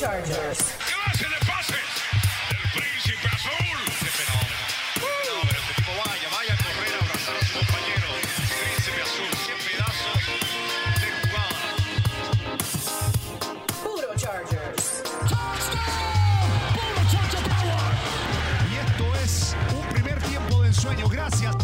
Chargers. ¡Clase de pases! ¡El príncipe azul! ¡Qué fenómeno! ¡Qué fenómeno! Este tipo vaya, vaya a correr a abrazar a su compañero. Príncipe azul, 100 pedazos de jugada. Puro Chargers. Y esto es un primer tiempo de ensueño. Gracias.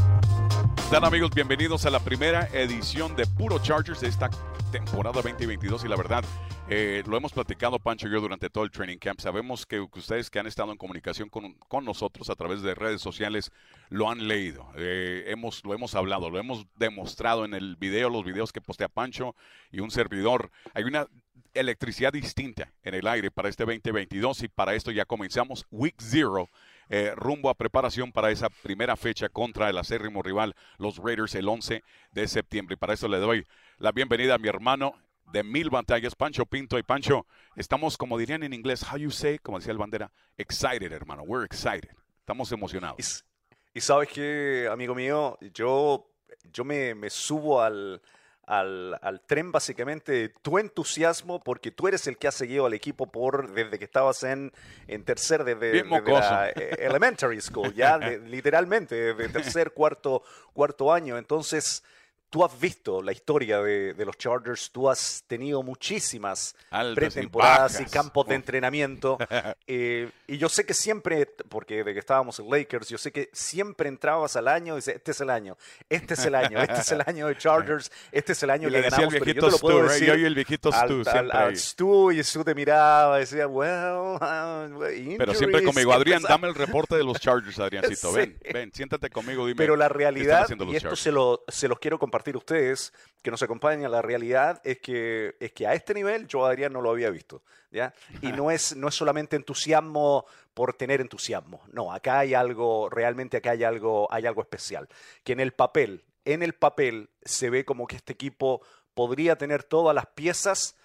Están amigos, bienvenidos a la primera edición de Puro Chargers de esta temporada 2022 y la verdad, eh, lo hemos platicado Pancho y yo durante todo el training camp. Sabemos que, ustedes que han estado en comunicación con, con, nosotros a través de redes sociales lo han leído, eh, hemos, lo hemos hablado, lo hemos demostrado en el video, los videos que postea Pancho y un servidor. Hay una electricidad distinta en el aire para este 2022 y para esto ya comenzamos Week Zero eh, rumbo a preparación para esa primera fecha contra el acérrimo rival, los Raiders, el 11 de septiembre. Y para eso le doy la bienvenida a mi hermano de mil batallas, Pancho Pinto. Y Pancho, estamos, como dirían en inglés, how you say, como decía el bandera, excited, hermano. We're excited. Estamos emocionados. Y, y sabes que, amigo mío, yo, yo me, me subo al, al, al, tren básicamente de tu entusiasmo porque tú eres el que ha seguido al equipo por desde que estabas en, en tercer, desde, desde la eh, elementary school, ya de- literalmente, desde tercer, cuarto, cuarto año. Entonces, tú has visto la historia de, de los Chargers, tú has tenido muchísimas Altas pretemporadas y, campos de entrenamiento. eh, y yo sé que siempre, porque de que estábamos en Lakers, yo sé que siempre entrabas al año y dices, este es el año, este es el año, este es el año de Chargers, este es el año Y que el ganamos. Pero yo viejito te lo puedo Stu, ¿eh? decir Yo y el viejito Stu, al. Stu y Stu te miraba decía, well, uh, Pero siempre injuries", conmigo. Adrián, dame el reporte de los Chargers, Adriancito. Sí. Ven, ven, siéntate conmigo, dime. Pero la ¿qué están realidad, y esto se, lo, se los quiero compartir ustedes, que nos acompañan, la realidad es que, es que a este nivel yo Adrián no lo había visto. ¿ya? Y no es, no es solamente entusiasmo por tener entusiasmo. No, acá hay algo, realmente acá hay algo, hay algo especial. Que en el papel, en el papel se ve como que este equipo podría tener todas las piezas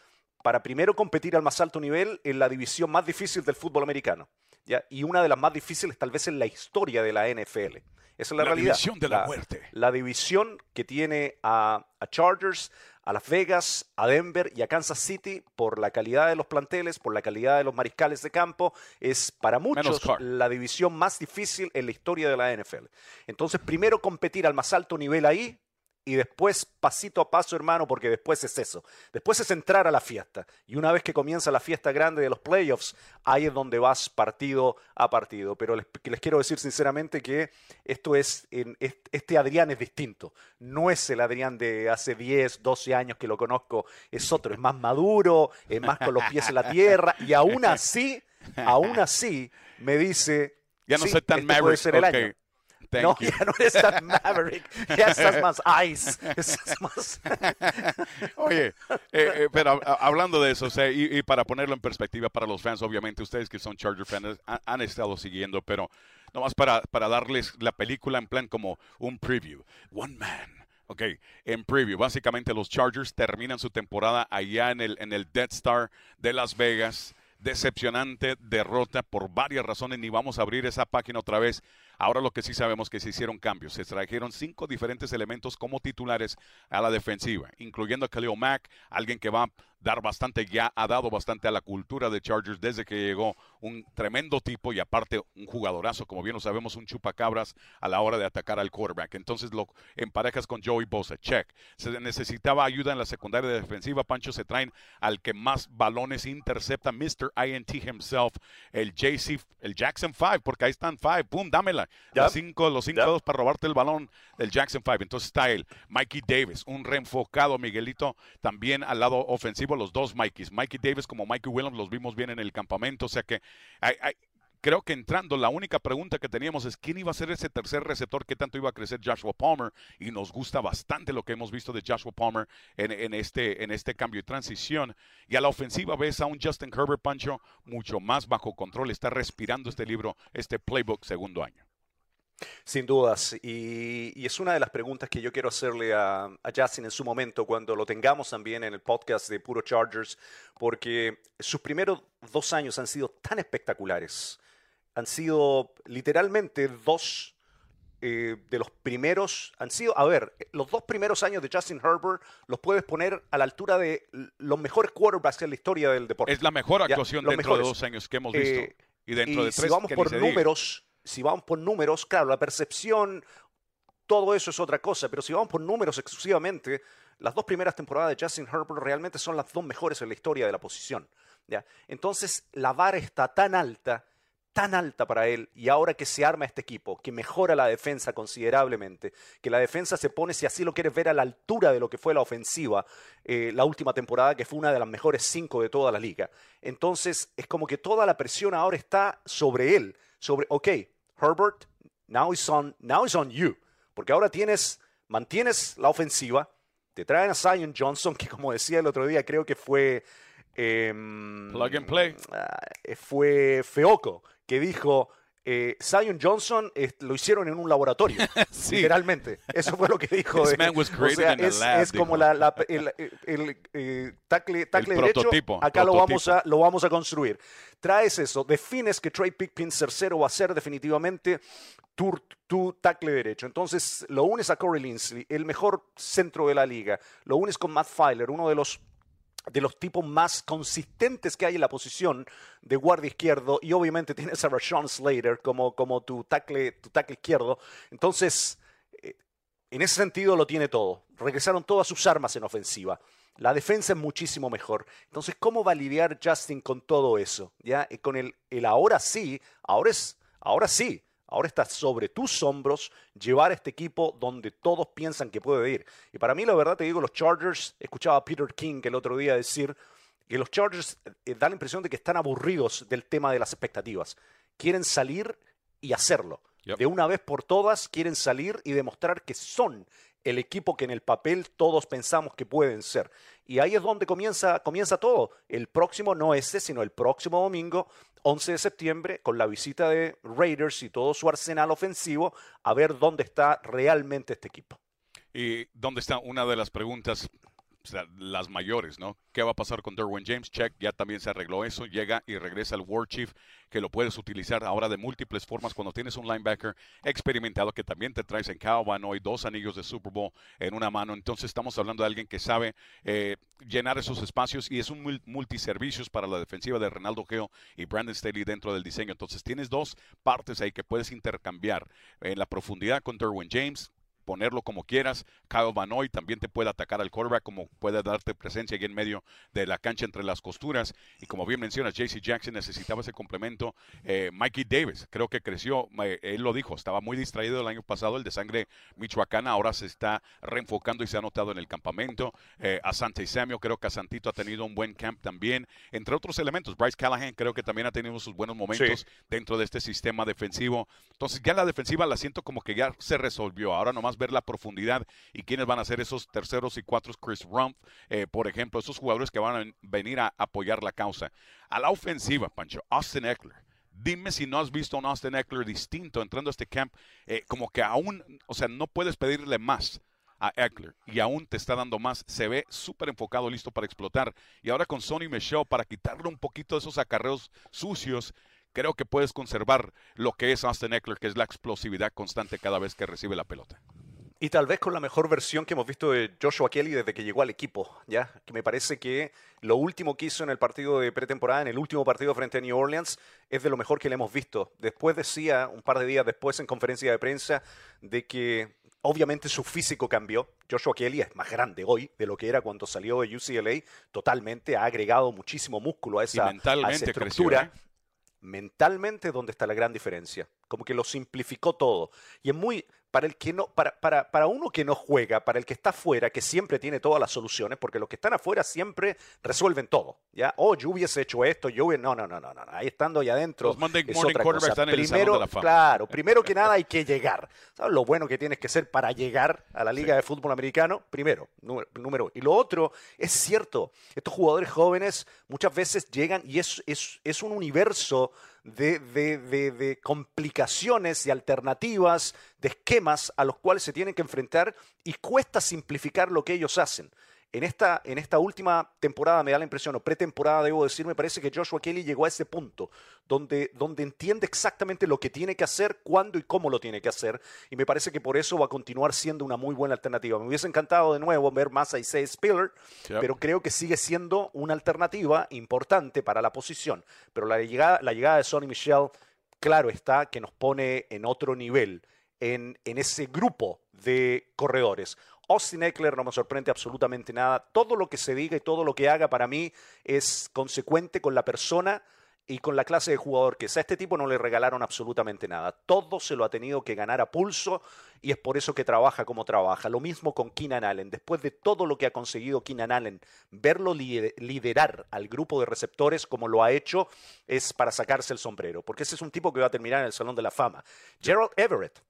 para primero competir al más alto nivel en la división más difícil del fútbol americano. ¿Ya? Y una de las más difíciles tal vez en la historia de la NFL. Esa es la, La realidad. división de la muerte. La división que tiene a, a Chargers, a Las Vegas, a Denver y a Kansas City por la calidad de los planteles, por la calidad de los mariscales de campo, es para muchos la división más difícil en la historia de la NFL. Entonces, primero competir al más alto nivel ahí y después pasito a paso, hermano, porque después es eso. Después es entrar a la fiesta. Y una vez que comienza la fiesta grande de los playoffs, ahí es donde vas partido a partido. Pero les, les quiero decir sinceramente que esto es, en- es- este Adrián es distinto. No es el Adrián de hace 10, 12 años que lo conozco, es otro, es más maduro, es más con los pies en la tierra. Y aún así, aún así, me dice... Ya no "Sí, soy tan este puede ser el año". Thank no, you. ya no eres tan Maverick, ya estás más ice. estás más- Oye, eh, eh, pero a- hablando de eso, o sea, y, y para ponerlo en perspectiva para los fans, obviamente ustedes que son Charger fans ha- han, estado siguiendo, pero nomás para, para darles la película en plan como un preview. One Man. Ok, en preview, básicamente los Chargers terminan su temporada allá en el, en el Death Star de Las Vegas. Decepcionante derrota por varias razones, ni vamos a abrir esa página otra vez. Ahora lo que sí sabemos que se hicieron cambios. Se trajeron cinco diferentes elementos como titulares a la defensiva, incluyendo a Khalil Mack, alguien que va a dar bastante, ya ha dado bastante a la cultura de Chargers desde que llegó. Un tremendo tipo y aparte un jugadorazo, como bien lo sabemos, un chupacabras a la hora de atacar al quarterback. Entonces lo emparejas con Joey Bosa, check. Se necesitaba ayuda en la secundaria de defensiva. Pancho se traen al que más balones intercepta, Mr. INT himself, el JC, el Jackson 5, porque ahí están 5, pum, dámela. Yep. Las cinco, los cinco Yep. dedos para robarte el balón del Jackson 5. Entonces está él, Mikey Davis, un reenfocado Miguelito, también al lado ofensivo, los dos Mikeys. Mikey Davis como Mikey Williams los vimos bien en el campamento. O sea que hay- hay- creo que entrando, la única pregunta que teníamos es quién iba a ser ese tercer receptor, qué tanto iba a crecer Joshua Palmer. Y nos gusta bastante lo que hemos visto de Joshua Palmer en, en este, en este cambio de transición. Y a la ofensiva ves a un Justin Herbert Pancho mucho más bajo control. Está respirando este libro, este playbook segundo año. Sin dudas. Y, y es una de las preguntas que yo quiero hacerle a, a Justin en su momento, cuando lo tengamos también en el podcast de Puro Chargers, porque sus primeros dos años han sido tan espectaculares. Han sido literalmente dos eh, de los primeros, han sido, a ver, los dos primeros años de Justin Herbert los puedes poner a la altura de los mejores quarterbacks en la historia del deporte. Es la mejor actuación dentro de dos años que hemos visto. Eh, y dentro y de tres si vamos por números, si vamos por números, claro, la percepción, todo eso es otra cosa, pero si vamos por números exclusivamente, las dos primeras temporadas de Justin Herbert realmente son las dos mejores en la historia de la posición. ¿ya? Entonces, la vara está tan alta, tan alta para él, y ahora que se arma este equipo, que mejora la defensa considerablemente, que la defensa se pone, si así lo quieres ver, a la altura de lo que fue la ofensiva eh, la última temporada, que fue una de las mejores cinco de toda la liga. Entonces, es como que toda la presión ahora está sobre él, sobre, ok, Herbert, now it's on, now it's on you, porque ahora tienes, mantienes la ofensiva, te traen a Zion Johnson, que como decía el otro día, creo que fue... em, Plug and play. ah, eh, fue Feoco, que dijo, eh, Zion Johnson eh, lo hicieron en un laboratorio, Sí. literalmente. Eso fue lo que dijo. This man was o sea, es, lab, es como dijo. la, la- el, el, eh, tackle, tackle derecho, prototipo, acá lo vamos, prototipo. a, lo vamos a construir. Traes eso, defines que Trey Pickpin tercero va a ser definitivamente tu, tu tackle derecho. Entonces lo unes a Corey Linsley, el mejor centro de la liga. Lo unes con Matt Filer, uno de los de los tipos más consistentes que hay en la posición de guardia izquierdo y obviamente tienes a Rashawn Slater como, como tu, tackle, tu tackle izquierdo. Entonces, eh, en ese sentido lo tiene todo. Regresaron todas sus armas en ofensiva. La defensa es muchísimo mejor. Entonces, ¿cómo va a lidiar Justin con todo eso? ¿Ya? Y con el, el ahora sí, ahora es, ahora sí, ahora está sobre tus hombros llevar a este equipo donde todos piensan que puede ir. Y para mí, la verdad, te digo, los Chargers, escuchaba a Peter King el otro día decir que los Chargers eh, da la impresión de que están aburridos del tema de las expectativas. Quieren salir y hacerlo. Yep. De una vez por todas, quieren salir y demostrar que son el equipo que en el papel todos pensamos que pueden ser. Y ahí es donde comienza, comienza todo. El próximo, no este, sino el próximo domingo, 11 de septiembre, con la visita de Raiders y todo su arsenal ofensivo, a ver dónde está realmente este equipo. Y dónde está una de las preguntas, las mayores, ¿no? ¿Qué va a pasar con Derwin James? Check, ya también se arregló eso, llega y regresa el War Chief, que lo puedes utilizar ahora de múltiples formas cuando tienes un linebacker experimentado que también te traes en Van Noy, dos anillos de Super Bowl en una mano. Entonces estamos hablando de alguien que sabe eh, llenar esos espacios y es un mul- multiservicios para la defensiva de Renaldo Geo y Brandon Staley dentro del diseño. Entonces tienes dos partes ahí que puedes intercambiar en la profundidad con Derwin James, ponerlo como quieras. Kyle Van Noy también te puede atacar al quarterback, como puede darte presencia aquí en medio de la cancha entre las costuras. Y como bien mencionas, JC Jackson necesitaba ese complemento. Eh, Mikey Davis, creo que creció, eh, él lo dijo, estaba muy distraído el año pasado, el de sangre michoacana, ahora se está reenfocando y se ha notado en el campamento. Eh, Asante Samuel, creo que Asantito ha tenido un buen camp también, entre otros elementos. Bryce Callahan creo que también ha tenido sus buenos momentos dentro de este sistema defensivo. Entonces ya la defensiva la siento como que ya se resolvió. Ahora nomás ver la profundidad y quiénes van a ser esos terceros y cuatros. Chris Rumpf, eh, por ejemplo, esos jugadores que van a ven- venir a apoyar la causa. A la ofensiva, Pancho, Austin Eckler. Dime si no has visto a un Austin Eckler distinto entrando a este camp, eh, como que aún, o sea, no puedes pedirle más a Eckler y aún te está dando más. Se ve súper enfocado, listo para explotar. Y ahora con Sonny Michelle, para quitarle un poquito de esos acarreos sucios, creo que puedes conservar lo que es Austin Eckler, que es la explosividad constante cada vez que recibe la pelota. Y tal vez con la mejor versión que hemos visto de Joshua Kelly desde que llegó al equipo, ¿ya? Que me parece que lo último que hizo en el partido de pretemporada, en el último partido frente a New Orleans, es de lo mejor que le hemos visto. Después decía, un par de días después en conferencia de prensa, de que obviamente su físico cambió. Joshua Kelly es más grande hoy de lo que era cuando salió de UCLA. Totalmente ha agregado muchísimo músculo a esa, a esa mentalmente creció, estructura ¿eh? mentalmente donde está la gran diferencia. Como que lo simplificó todo. Y es muy, para el que no, para, para, para uno que no juega, para el que está afuera, que siempre tiene todas las soluciones, porque los que están afuera siempre resuelven todo. ¿Ya? Oh, yo hubiese hecho esto, yo hubiese... No, no, no, no, no. Ahí estando allá adentro. Los Monday es morning otra cosa. están en el Primero, de la Fama. claro, primero que nada hay que llegar. ¿Sabes lo bueno que tienes que ser para llegar a la Liga de Fútbol Americano? Primero, número, número. Y lo otro, es cierto, estos jugadores jóvenes muchas veces llegan y es, es, es un universo de, de, de, de complicaciones y alternativas, de esquemas a los cuales se tienen que enfrentar y cuesta simplificar lo que ellos hacen. En esta, en esta última temporada me da la impresión, o pretemporada debo decir, me parece que Joshua Kelly llegó a ese punto donde, donde entiende exactamente lo que tiene que hacer, cuándo y cómo lo tiene que hacer, y me parece que por eso va a continuar siendo una muy buena alternativa. Me hubiese encantado de nuevo ver más a Isaiah Spiller, Yep. pero creo que sigue siendo una alternativa importante para la posición. Pero la llegada, la llegada de Sonny Michel, claro está que nos pone en otro nivel, en, en ese grupo de corredores. Austin Eckler no me sorprende absolutamente nada. Todo lo que se diga y todo lo que haga para mí es consecuente con la persona y con la clase de jugador que es. A este tipo no le regalaron absolutamente nada. Todo se lo ha tenido que ganar a pulso y es por eso que trabaja como trabaja. Lo mismo con Keenan Allen. Después de todo lo que ha conseguido Keenan Allen, verlo lider- liderar al grupo de receptores como lo ha hecho es para sacarse el sombrero, porque ese es un tipo que va a terminar en el Salón de la Fama. Gerald Everett,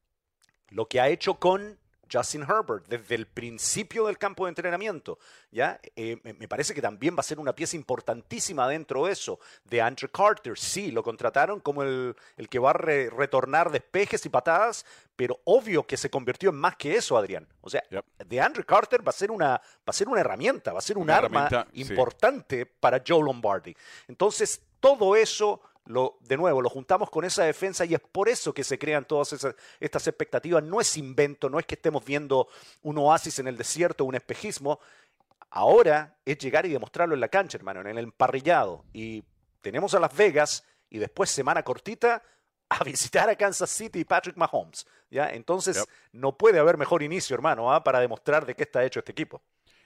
lo que ha hecho con Justin Herbert desde el principio del campo de entrenamiento, ¿ya? Eh, me, parece que también va a ser una pieza importantísima dentro de eso. De Andrew Carter, sí, lo contrataron como el, el que va a re- retornar despejes y patadas, pero obvio que se convirtió en más que eso, Adrián. O sea, Yep. de Andrew Carter va a ser una, va a ser una herramienta, va a ser un Una arma sí. importante para Joe Lombardi. Entonces, todo eso, lo, de nuevo, lo juntamos con esa defensa y es por eso que se crean todas esas, estas expectativas. No es invento, no es que estemos viendo un oasis en el desierto, un espejismo. Ahora es llegar y demostrarlo en la cancha, hermano, en el emparrillado. Y tenemos a Las Vegas y después, semana cortita, a visitar a Kansas City y Patrick Mahomes. ¿ya? Entonces, Yep. no puede haber mejor inicio, hermano, ¿ah? para demostrar de qué está hecho este equipo.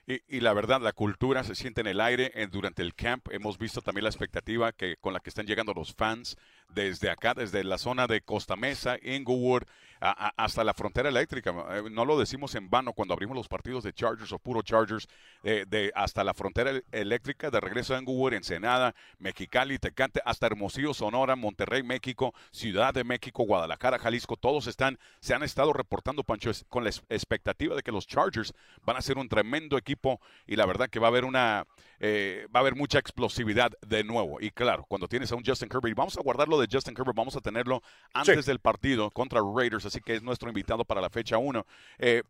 Y, y la verdad, la cultura se siente en el aire eh, durante el camp. Hemos visto también la expectativa que con la que están llegando los fans desde acá, desde la zona de Costa Mesa, Inglewood, a- a- hasta la frontera eléctrica. Eh, No lo decimos en vano cuando abrimos los partidos de Chargers o puro Chargers, eh, de hasta la frontera el- eléctrica, de regreso a Inglewood, Ensenada, Mexicali, Tecate, hasta Hermosillo, Sonora, Monterrey, México, Ciudad de México, Guadalajara, Jalisco, todos están, se han estado reportando, Pancho, con la expectativa de que los Chargers van a ser un tremendo equipo y la verdad que va a haber una, eh, va a haber mucha explosividad de nuevo. Y claro, cuando tienes a un Justin Herbert, y vamos a guardarlo de Justin Herbert, vamos a tenerlo antes del partido contra Raiders, así que es nuestro invitado para la fecha 1.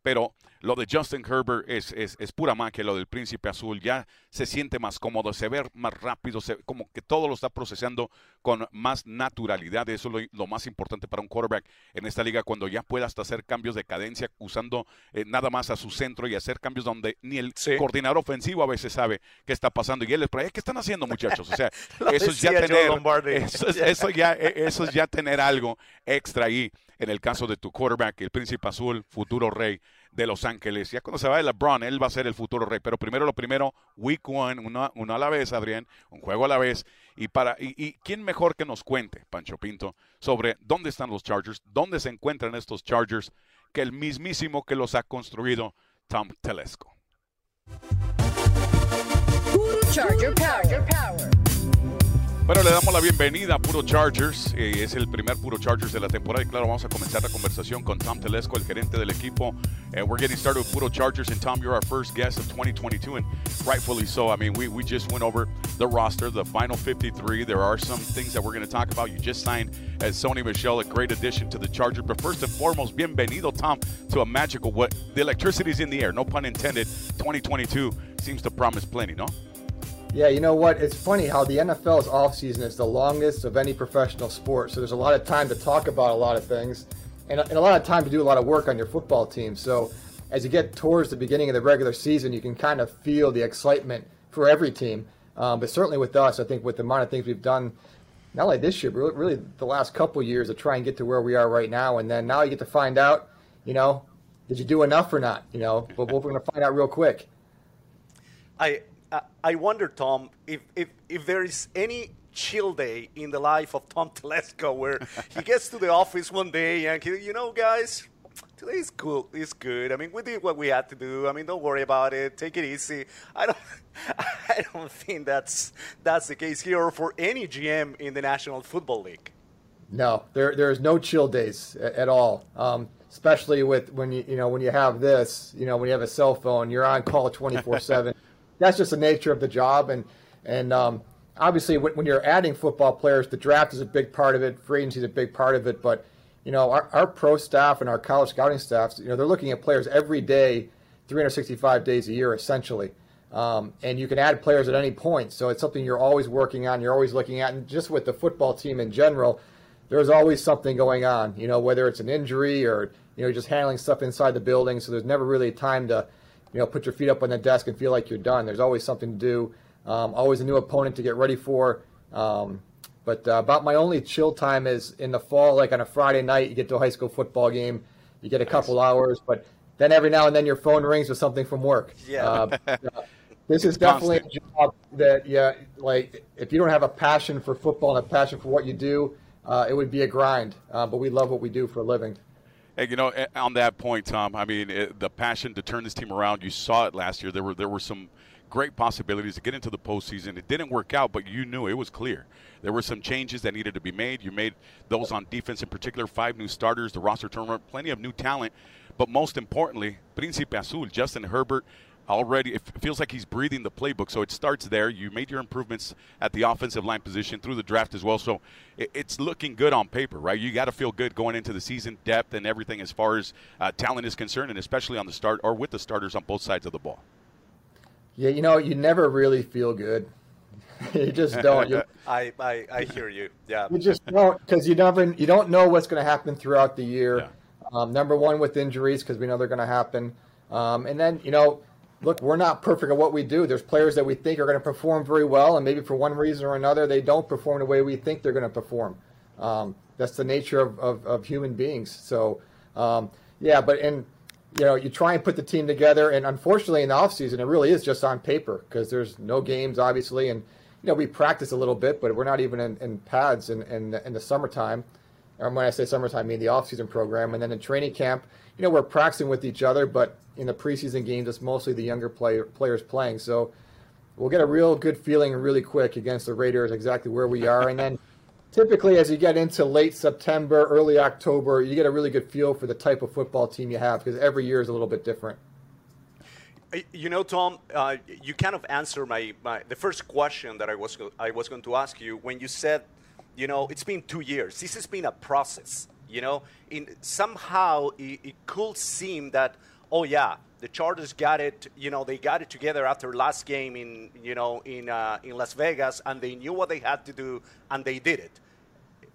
pero lo de Justin Herbert es, es, es pura magia, lo del príncipe azul, ya se siente más cómodo, se ve más rápido, se- como que todo lo está procesando con más naturalidad. Eso es lo, lo más importante para un quarterback en esta liga, cuando ya pueda hasta hacer cambios de cadencia usando eh, nada más a su centro y hacer cambios donde ni el Sí. coordinador ofensivo a veces sabe qué está pasando. Y él es, pero, "Eh, ¿qué están haciendo muchachos? O sea, eso es ya tener, eso es, eso ya, eh, eso es ya tener algo extra ahí en el caso de tu quarterback, el príncipe azul, futuro rey de Los Ángeles. Ya cuando se va LeBron, él va a ser el futuro rey. Pero primero lo primero, week one, uno, uno a la vez, Adrián, un juego a la vez. Y para y, y quién mejor que nos cuente, Pancho Pinto, sobre dónde están los Chargers, dónde se encuentran estos Chargers, que el mismísimo que los ha construido, Tom Telesco. Puro Charger Power. Bueno, le damos la bienvenida a Puro Chargers. Eh, es el primer Puro Chargers de la temporada. Y claro, vamos a comenzar la conversación con Tom Telesco, el gerente del equipo. And we're getting started with Puro Chargers. And Tom, you're our first guest of 2022, and rightfully so. I mean, we, we just went over the roster, the final 53. There are some things that we're going to talk about. You just signed as Sony Michel, a great addition to the Chargers. But first and foremost, bienvenido, Tom, to a magical what the electricity's in the air. No pun intended. 2022 seems to promise plenty, no? Yeah, you know what? It's funny how the NFL's offseason is the longest of any professional sport. So there's a lot of time to talk about a lot of things and, a lot of time to do a lot of work on your football team. So as you get towards the beginning of the regular season, you can kind of feel the excitement for every team. Um, but certainly with us, I think with the amount of things we've done, not only this year, but really- the last couple years to try and get to where we are right now. And then now you get to find out, you know, did you do enough or not? You know, but we're going to find out real quick. I, I wonder, Tom, if, if if there is any chill day in the life of Tom Telesco where he gets to the office one day and he, you know, guys, today's cool. It's good. I mean, we did what we had to do. I mean, don't worry about it. Take it easy. I don't I don't think that's that's the case here or for any GM in the National Football League. No, there there is no chill days a- at all. Um, especially with when you you know when you have this, you know when you have a cell phone, you're on call 24 seven. That's just the nature of the job, and and um, obviously when, when you're adding football players, the draft is a big part of it. Free agency is a big part of it, but you know our, our pro staff and our college scouting staffs, you know they're looking at players every day, 365 days a year essentially. Um, and you can add players at any point. So it's something you're always working on, you're always looking at. And just with the football team in general, there's always something going on, you know, whether it's an injury or, you know, just handling stuff inside the building. So there's never really a time to, you know, put your feet up on the desk and feel like you're done. There's always something to do, um, always a new opponent to get ready for. Um, but uh, about my only chill time is in the fall, like on a Friday night, you get to a high school football game, you get a couple hours, but then every now and then your phone rings with something from work. Yeah. Uh, this is definitely a job that, yeah, like if you don't have a passion for football and a passion for what you do, uh, it would be a grind. Uh, but we love what we do for a living. Hey, you know, on that point, Tom, I mean, it, the passion to turn this team around, you saw it last year. There were there were some great possibilities to get into the postseason. It didn't work out, but you knew it was clear. There were some changes that needed to be made. You made those on defense in particular, five new starters, the roster turnover, plenty of new talent. But most importantly, Príncipe Azul, Justin Herbert, already it feels like he's breathing the playbook so it starts there you made your improvements at the offensive line position through the draft as well so it, it's looking good on paper right you got to feel good going into the season depth and everything as far as uh, talent is concerned and especially on the start or with the starters on both sides of the ball Yeah, you know, you never really feel good. you just don't. You, I, I, I hear you. Yeah. you just don't because you never you don't know what's going to happen throughout the year. Yeah. Um, number one with injuries because we know they're going to happen, um, and then you know, look, we're not perfect at what we do. There's players that we think are going to perform very well, and maybe for one reason or another they don't perform the way we think they're going to perform. Um, that's the nature of, of, of human beings. So um, yeah, but and you know, you try and put the team together, and unfortunately, in the offseason, it really is just on paper because there's no games, obviously, and you know, we practice a little bit, but we're not even in, in pads in, in, in the summertime. Or when I say summertime, I mean the off-season program, and then in training camp, you know, we're practicing with each other, but in the preseason games, it's mostly the younger player, players playing. So we'll get a real good feeling really quick against the Raiders exactly where we are, and then typically as you get into late September, early October, you get a really good feel for the type of football team you have because every year is a little bit different. You know, Tom, uh, you kind of answered my, my the first question that I was I was going to ask you when you said, you know, it's been two years. This has been a process. You know, in somehow it, it could seem that oh yeah, the Chargers got it. You know, they got it together after last game in you know in uh, in Las Vegas, and they knew what they had to do, and they did it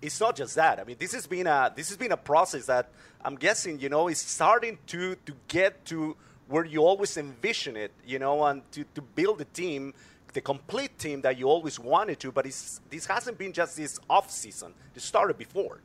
it's not just that. I mean, this has been a this has been a process that I'm guessing you know is starting to to get to where you always envision it, you know, and to, to build a team, the complete team that you always wanted to. But it's, this hasn't been just this off season. It started before.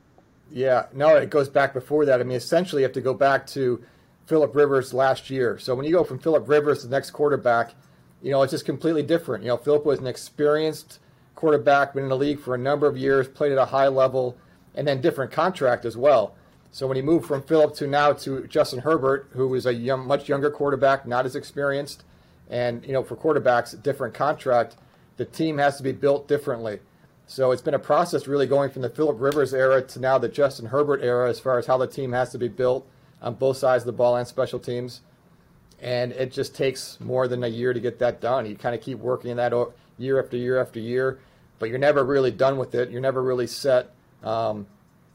Yeah, no, it goes back before that. I mean, essentially, you have to go back to Philip Rivers last year. So when you go from Philip Rivers to the next quarterback, you know, it's just completely different. You know, Philip was an experienced quarterback, been in the league for a number of years, played at a high level, and then different contract as well. So when he moved from Philip to now to Justin Herbert, who is a young, much younger quarterback, not as experienced, and you know, for quarterbacks, different contract, the team has to be built differently. So it's been a process really going from the Philip Rivers era to now the Justin Herbert era as far as how the team has to be built on both sides of the ball and special teams. And it just takes more than a year to get that done. You kind of keep working that year after year after year, but you're never really done with it. You're never really set. Um,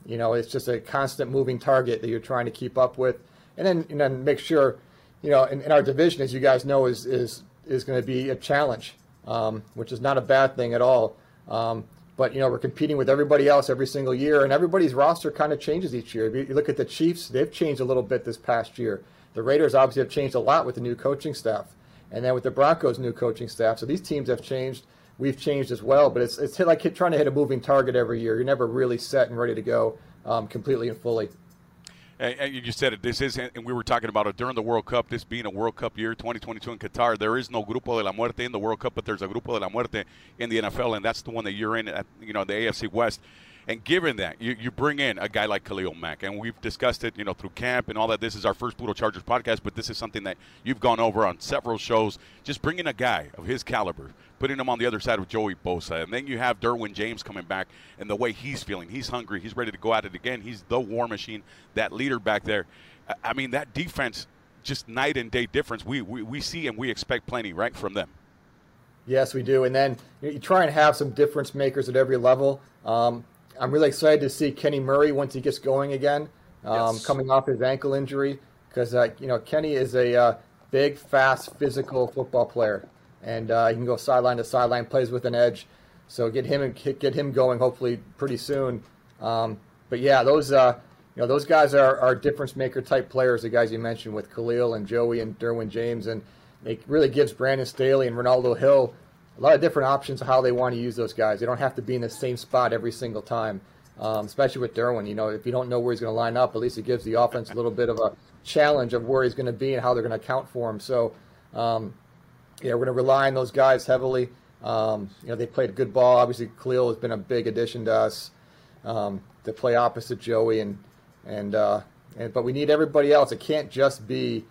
you know, it's just a constant moving target that you're trying to keep up with, and then and then make sure, you know, in, in our division, as you guys know, is is is going to be a challenge, um, which is not a bad thing at all. Um, but you know, we're competing with everybody else every single year, and everybody's roster kind of changes each year. If you look at the Chiefs; they've changed a little bit this past year. The Raiders obviously have changed a lot with the new coaching staff, and then with the Broncos' new coaching staff. So these teams have changed. We've changed as well, but it's it's like trying to hit a moving target every year. You're never really set and ready to go um, completely and fully. And, you said it. This is, and we were talking about it during the World Cup. This being a World Cup year, 2022 in Qatar. There is no Grupo de la Muerte in the World Cup, but there's a Grupo de la Muerte in the NFL, and that's the one that you're in at, you know, the AFC West. And given that, you, you bring in a guy like Khalil Mack, and we've discussed it, you know, through camp and all that. This is our first Puro Chargers podcast, but this is something that you've gone over on several shows. Just bringing a guy of his caliber, putting him on the other side of Joey Bosa, and then you have Derwin James coming back, and the way he's feeling, he's hungry, he's ready to go at it again. He's the war machine, that leader back there. I- I mean, that defense, just night and day difference. We, we, we see and we expect plenty, right, from them. Yes, we do. And then you, know, you try and have some difference makers at every level. Um, I'm really excited to see Kenny Murray once he gets going again, um, Yes. coming off his ankle injury, because uh, you know Kenny is a uh, big, fast, physical football player. And uh, he can go sideline to sideline, plays with an edge. So get him and get him going hopefully pretty soon. Um, but yeah, those uh, you know those guys are, are difference maker type players. The guys you mentioned with Khalil and Joey and Derwin James, and it really gives Brandon Staley and Renaldo Hill a lot of different options of how they want to use those guys. They don't have to be in the same spot every single time. Um, especially with Derwin, you know, if you don't know where he's going to line up, at least it gives the offense a little bit of a challenge of where he's going to be and how they're going to account for him. So, um, yeah, we're going to rely on those guys heavily. Um, you know, they played good ball. Obviously, Khalil has been a big addition to us um, to play opposite Joey, and and uh, and but we need everybody else. It can't just be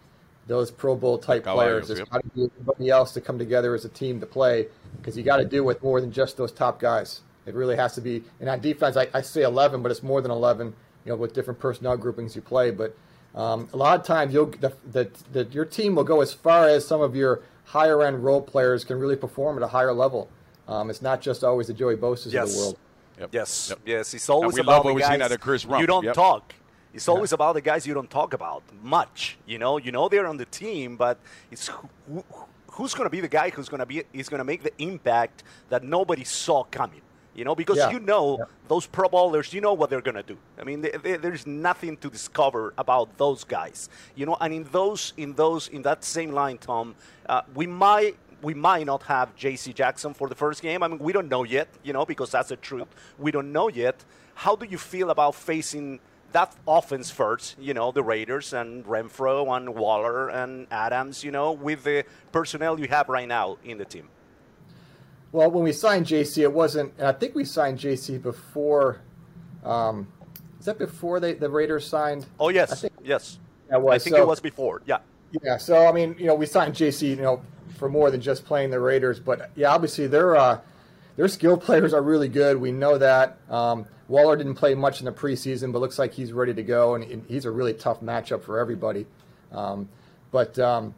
those Pro Bowl type players. There's yep. got to be everybody else to come together as a team to play because you got to do with more than just those top guys. It really has to be. And on defense, I, I say 11, but it's more than 11. You know, with different personnel groupings you play, but um, a lot of times you'll the, the, the, your team will go as far as some of your higher end role players can really perform at a higher level. Um, it's not just always the Joey Bosa's of the world. Yep. Yes, Yep. yes. It's always we about love the what we've seen guys out of Chris Rumph. You don't Yep. talk. It's always about the guys you don't talk about much. You know, you know they're on the team, but it's who, who's going to be the guy who's going to be is going to make the impact that nobody saw coming. You know, because Yeah. you know Yeah. those Pro Bowlers, you know what they're going to do. I mean, they, they, there's nothing to discover about those guys. You know, and in those, in those, in that same line, Tom, uh, we might we might not have J.C. Jackson for the first game. I mean, we don't know yet. You know, because that's the truth. We don't know yet. How do you feel about facing? That offense first, you know, the Raiders and Renfrow and Waller and Adams, you know, with the personnel you have right now in the team. Well, when we signed JC, it wasn't. And I think we signed JC before. Um, is that before they, the Raiders signed? Oh yes, I think yes. that was. I think So- it was before. Yeah. Yeah, so I mean, you know, we signed JC, you know, for more than just playing the Raiders, but yeah, obviously their uh, their skill players are really good. We know that. Um, Waller didn't play much in the preseason, but looks like he's ready to go, and, and he's a really tough matchup for everybody. Um, but um,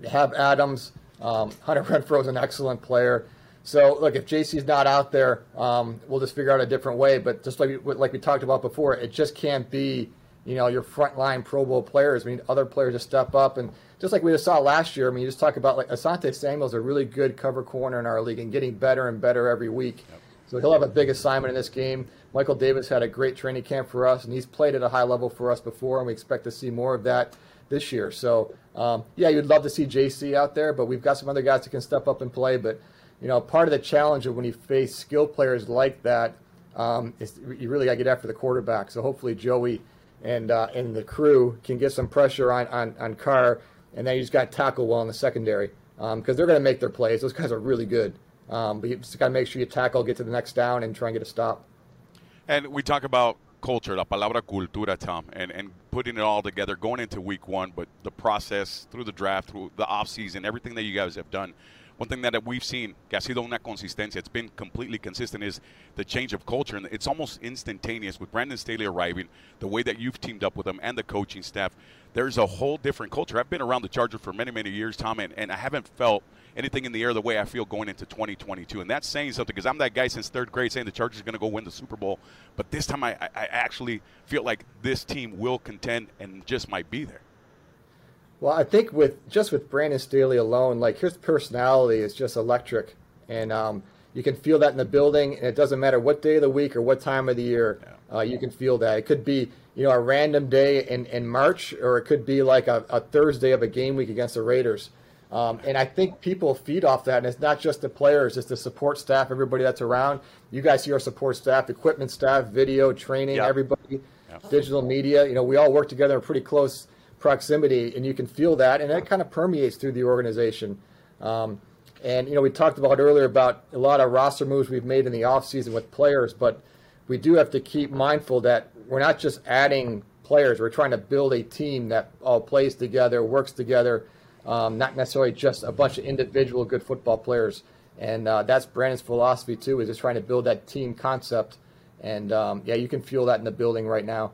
they have Adams. Um, Hunter Renfrow's an excellent player. So look, if JC's not out there, um, we'll just figure out a different way. But just like we, like we talked about before, it just can't be you know your frontline Pro Bowl players. I mean, other players to step up, and just like we just saw last year. I mean, you just talk about like Asante Samuel's a really good cover corner in our league and getting better and better every week. So he'll have a big assignment in this game. Michael Davis had a great training camp for us, and he's played at a high level for us before, and we expect to see more of that this year. So, um, yeah, you'd love to see JC out there, but we've got some other guys that can step up and play. But, you know, part of the challenge of when you face skill players like that um, is you really got to get after the quarterback. So hopefully Joey and uh, and the crew can get some pressure on, on, on Carr, and then you just got to tackle well in the secondary because they're going to make their plays. Those guys are really good. Um, but you just got to make sure you tackle, get to the next down, and try and get a stop. And we talk about culture, la palabra cultura, Tom, and, and putting it all together going into week one, but the process through the draft, through the offseason, everything that you guys have done. One thing that we've seen, que ha sido una consistencia, it's been completely consistent, is the change of culture. And it's almost instantaneous with Brandon Staley arriving, the way that you've teamed up with him and the coaching staff. There's a whole different culture. I've been around the Chargers for many, many years, Tom, and, and I haven't felt anything in the air the way I feel going into 2022. And that's saying something because I'm that guy since third grade saying the Chargers are going to go win the Super Bowl. But this time I, I, actually feel like this team will contend and just might be there. Well, I think with just with Brandon Staley alone, like his personality is just electric, and um, you can feel that in the building. And it doesn't matter what day of the week or what time of the year, uh, you can feel that. It could be you know a random day in, in March, or it could be like a, a Thursday of a game week against the Raiders. Um, and I think people feed off that, and it's not just the players; it's the support staff, everybody that's around. You guys see our support staff, equipment staff, video training, Yeah. everybody, digital media. You know, we all work together in pretty close proximity, and you can feel that, and that kind of permeates through the organization. Um, and you know, we talked about earlier about a lot of roster moves we've made in the offseason with players, but we do have to keep mindful that we're not just adding players; we're trying to build a team that all plays together, works together, um, not necessarily just a bunch of individual good football players. And uh, that's Brandon's philosophy too, is just trying to build that team concept. And um, yeah, you can feel that in the building right now.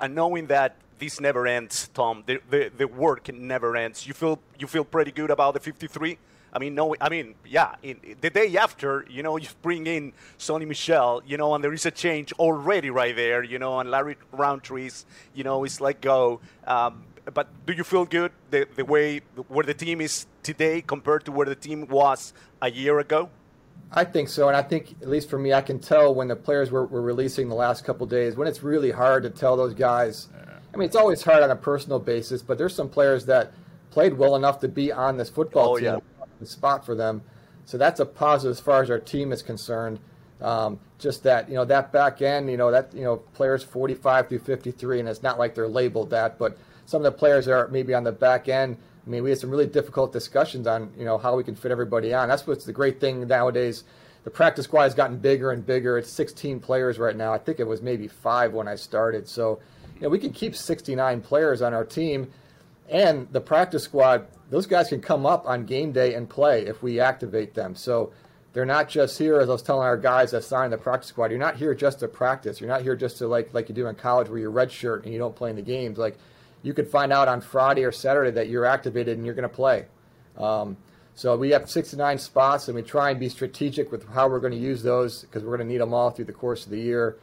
and knowing that this never ends, Tom, the, the, the work never ends. You feel you feel pretty good about the 53. I mean, no, I mean, yeah. In, the day after, you know, you bring in Sony Michel, you know, and there is a change already right there, you know, and Larry Rountree's, you know, it's like go. Um, but do you feel good the, the way where the team is today compared to where the team was a year ago? I think so, and I think at least for me, I can tell when the players were, were releasing the last couple days when it's really hard to tell those guys. I mean, it's always hard on a personal basis, but there's some players that played well enough to be on this football Oh, team, yeah. the spot for them. So that's a positive as far as our team is concerned. Um, just that you know that back end, you know that you know players 45 through 53, and it's not like they're labeled that, but some of the players that are maybe on the back end. I mean, we had some really difficult discussions on you know how we can fit everybody on. That's what's the great thing nowadays. The practice squad has gotten bigger and bigger. It's 16 players right now. I think it was maybe five when I started. So, you know, we can keep 69 players on our team, and the practice squad. Those guys can come up on game day and play if we activate them. So they're not just here, as I was telling our guys that signed the practice squad. You're not here just to practice. You're not here just to like like you do in college, where you're red shirt and you don't play in the games. Like you could find out on Friday or Saturday that you're activated and you're going to play. Um, so we have 69 spots, and we try and be strategic with how we're going to use those because we're going to need them all through the course of the year.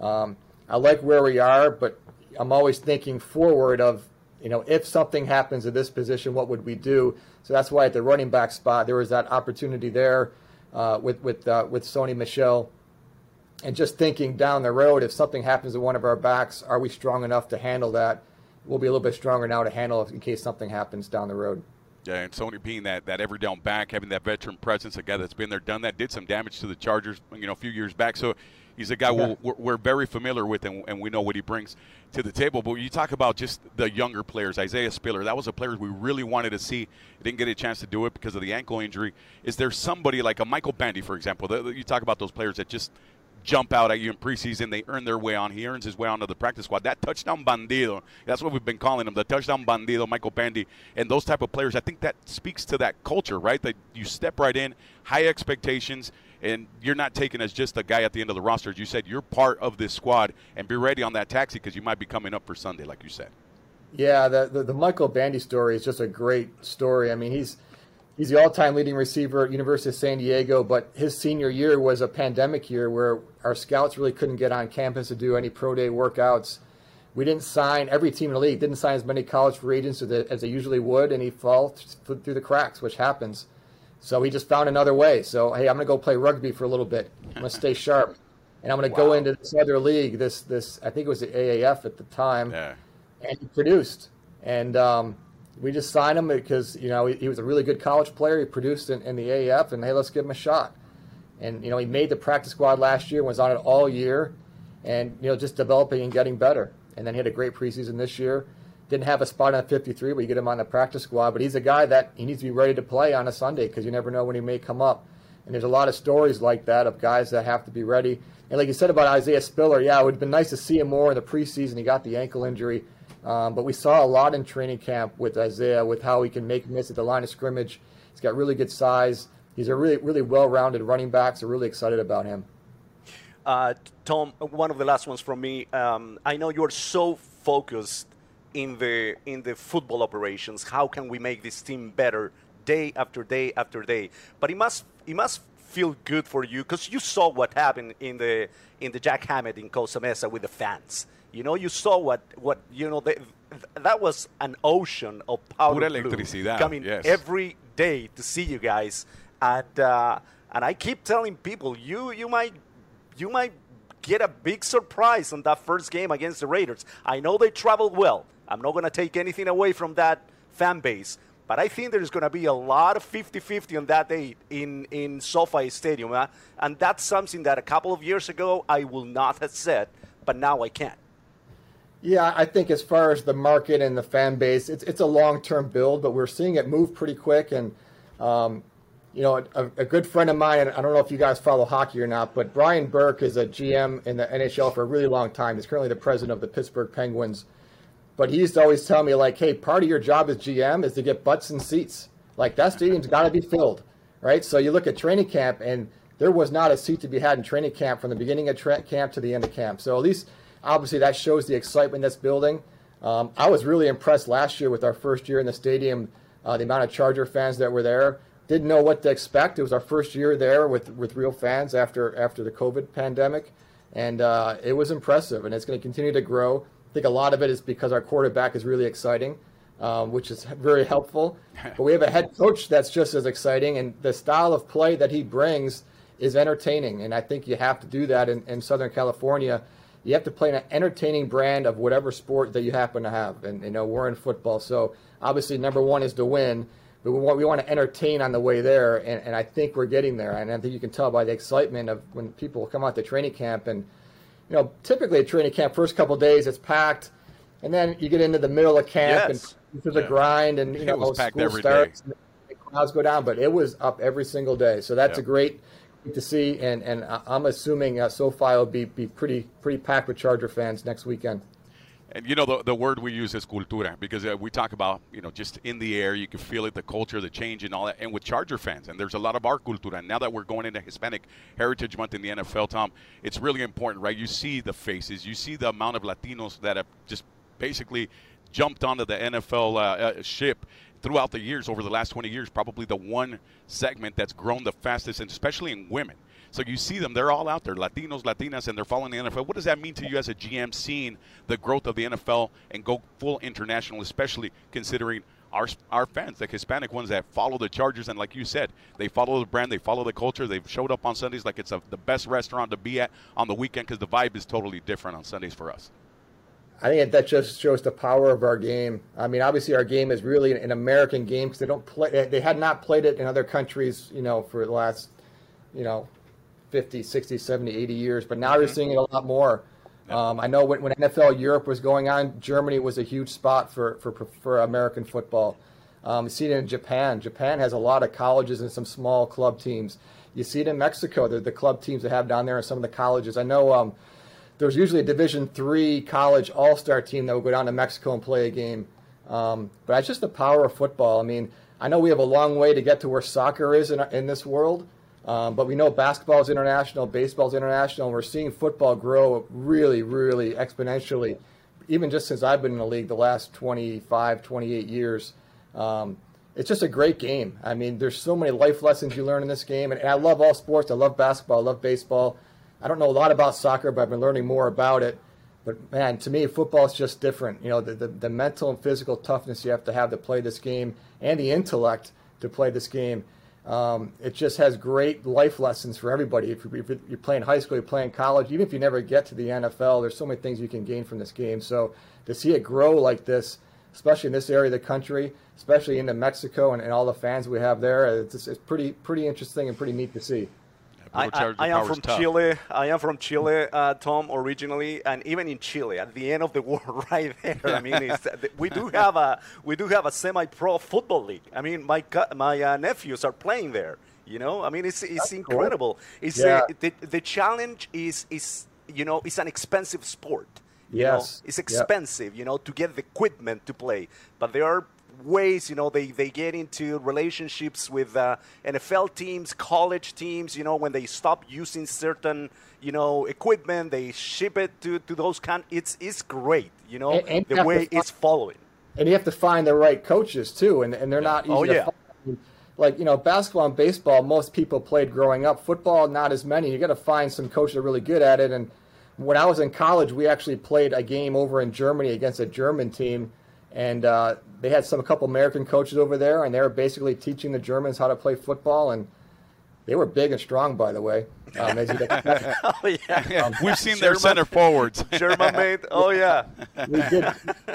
Um, I like where we are, but I'm always thinking forward of you know if something happens at this position, what would we do? So that's why at the running back spot there was that opportunity there uh, with with uh, with Sony Michel and just thinking down the road, if something happens to one of our backs, are we strong enough to handle that? We'll be a little bit stronger now to handle in case something happens down the road. Yeah, and Sony being that, that every down back, having that veteran presence, a guy that's been there, done that, did some damage to the Chargers, you know, a few years back. So he's a guy Yeah. we're, we're very familiar with, and, and we know what he brings to the table. But when you talk about just the younger players, Isaiah Spiller, that was a player we really wanted to see. Didn't get a chance to do it because of the ankle injury. Is there somebody like a Michael Bandy, for example? That, you talk about those players that just jump out at you in preseason. They earn their way on. He earns his way onto the practice squad. That touchdown bandido, that's what we've been calling him, the touchdown bandido, Michael Bandy, and those type of players. I think that speaks to that culture, right? That you step right in, high expectations, and you're not taken as just a guy at the end of the roster. As you said, you're part of this squad, and be ready on that taxi because you might be coming up for Sunday, like you said. Yeah, the, the the Michael Bandy story is just a great story. I mean, he's he's the all-time leading receiver at University of San Diego, but his senior year was a pandemic year where our scouts really couldn't get on campus to do any pro day workouts. We didn't sign every team in the league didn't sign as many college free agents as they, usually would, and he fell th- through the cracks, which happens. So he just found another way. So hey, I'm going to go play rugby for a little bit. I'm going to stay sharp, and I'm going to go into this other league. This this I think it was the AAF at the time Yeah. and he produced. And um, we just signed him because you know he, he was a really good college player. He produced in, in the AAF, and hey, let's give him a shot. And you know he made the practice squad last year, was on it all year, and you know just developing and getting better. And then he had a great preseason this year. Didn't have a spot on 53, but you get him on the practice squad. But he's a guy that he needs to be ready to play on a Sunday because you never know when he may come up. And there's a lot of stories like that of guys that have to be ready. And like you said about Isaiah Spiller, yeah, it would have been nice to see him more in the preseason. He got the ankle injury. Um, but we saw a lot in training camp with Isaiah, with how he can make miss at the line of scrimmage. He's got really good size. He's a really, really well-rounded running back. So really excited about him. Uh, Tom, one of the last ones from me. Um, I know you're so focused in the in the football operations. How can we make this team better day after day after day? But it must it must feel good for you because you saw what happened in the in the Jack Hammett in Costa Mesa with the fans. You know, you saw what what you know. They, that was an ocean of power Pura electricidad, coming yes. every day to see you guys, and uh, and I keep telling people you you might you might get a big surprise on that first game against the Raiders. I know they traveled well. I'm not going to take anything away from that fan base, but I think there's going to be a lot of 50-50 on that day in in SoFi Stadium, huh? and that's something that a couple of years ago I will not have said, but now I can. Yeah, I think as far as the market and the fan base, it's it's a long term build, but we're seeing it move pretty quick. And um, you know, a, a good friend of mine, I don't know if you guys follow hockey or not, but Brian Burke is a GM in the NHL for a really long time. He's currently the president of the Pittsburgh Penguins. But he used to always tell me like, "Hey, part of your job as GM is to get butts and seats. Like that stadium's got to be filled, right?" So you look at training camp, and there was not a seat to be had in training camp from the beginning of tra- camp to the end of camp. So at least, obviously, that shows the excitement that's building. Um, I was really impressed last year with our first year in the stadium, uh, the amount of Charger fans that were there. Didn't know what to expect. It was our first year there with with real fans after after the COVID pandemic, and uh, it was impressive. And it's going to continue to grow. I think a lot of it is because our quarterback is really exciting, um, which is very helpful. But we have a head coach that's just as exciting, and the style of play that he brings is entertaining. And I think you have to do that in, in Southern California. You have to play an entertaining brand of whatever sport that you happen to have. And, you know, we're in football. So obviously, number one is to win, but we want, we want to entertain on the way there. And, and I think we're getting there. And I think you can tell by the excitement of when people come out to training camp. And, you know, typically at training camp, first couple days, it's packed. And then you get into the middle of camp Yes. and into the Yeah. grind, and you It know, school starts. and The crowds go down, but it was up every single day. So that's Yeah. a great to see, and and I'm assuming uh, SoFi will be be pretty pretty packed with Charger fans next weekend. And you know the, the word we use is cultura because uh, we talk about you know just in the air you can feel it the culture the change and all that and with Charger fans and there's a lot of our cultura and now that we're going into Hispanic Heritage Month in the NFL Tom it's really important right you see the faces you see the amount of Latinos that have just basically jumped onto the NFL uh, uh, ship throughout the years over the last 20 years probably the one segment that's grown the fastest and especially in women so you see them, they're all out there, Latinos, Latinas, and they're following the NFL. What does that mean to you as a GM seeing the growth of the NFL and go full international, especially considering our, our fans, the Hispanic ones that follow the Chargers, and like you said, they follow the brand, they follow the culture. They've showed up on Sundays like it's a, the best restaurant to be at on the weekend because the vibe is totally different on Sundays for us. I think that just shows the power of our game. I mean, obviously, our game is really an American game because they don't play. They had not played it in other countries, you know, for the last, you know, 50, 60, 70, 80 years. But now you're seeing it a lot more. Um, I know when, when NFL Europe was going on, Germany was a huge spot for for, for American football. Um, you see it in Japan. Japan has a lot of colleges and some small club teams. You see it in Mexico. The, the club teams they have down there and some of the colleges. I know um, there's usually a Division three college all star team that will go down to Mexico and play a game. Um, but that's just the power of football. I mean, I know we have a long way to get to where soccer is in, in this world, um, but we know basketball is international, baseball is international, and we're seeing football grow really, really exponentially, even just since I've been in the league the last 25, 28 years. Um, it's just a great game. I mean, there's so many life lessons you learn in this game, and, and I love all sports. I love basketball. I love baseball. I don't know a lot about soccer, but I've been learning more about it. But man, to me, football is just different. You know, the, the, the mental and physical toughness you have to have to play this game, and the intellect to play this game. Um, it just has great life lessons for everybody. If you're, if you're playing high school, you're playing college, even if you never get to the NFL, there's so many things you can gain from this game. So to see it grow like this, especially in this area of the country, especially into Mexico and, and all the fans we have there, it's, it's pretty pretty interesting and pretty neat to see. I, I, I am from tough. Chile. I am from Chile, uh, Tom, originally, and even in Chile, at the end of the world, right there. I mean, it's, we do have a we do have a semi-pro football league. I mean, my my uh, nephews are playing there. You know, I mean, it's it's cool. incredible. It's Yeah. uh, the the challenge is is you know it's an expensive sport. You know, Yes. it's Yep. expensive, you know, to get the equipment to play. But there are ways, you know, they, they get into relationships with uh, NFL teams, college teams, you know, when they stop using certain, you know, equipment, they ship it to, to those kind. It's it's great, you know, And- and the way it's following. and you have to find the right coaches too, and, and they're not easy Oh, to yeah. find. Like you know, basketball and baseball, most people played growing up. Football, not as many. You got to find some coaches that are really good at it. And when I was in college, we actually played a game over in Germany against a German team, and uh, they had some a couple American coaches over there, and they were basically teaching the Germans how to play football. And they were big and strong, by the way. Um, as you'd expect. Oh yeah, We've seen their German- center forwards. German made. Oh yeah, we did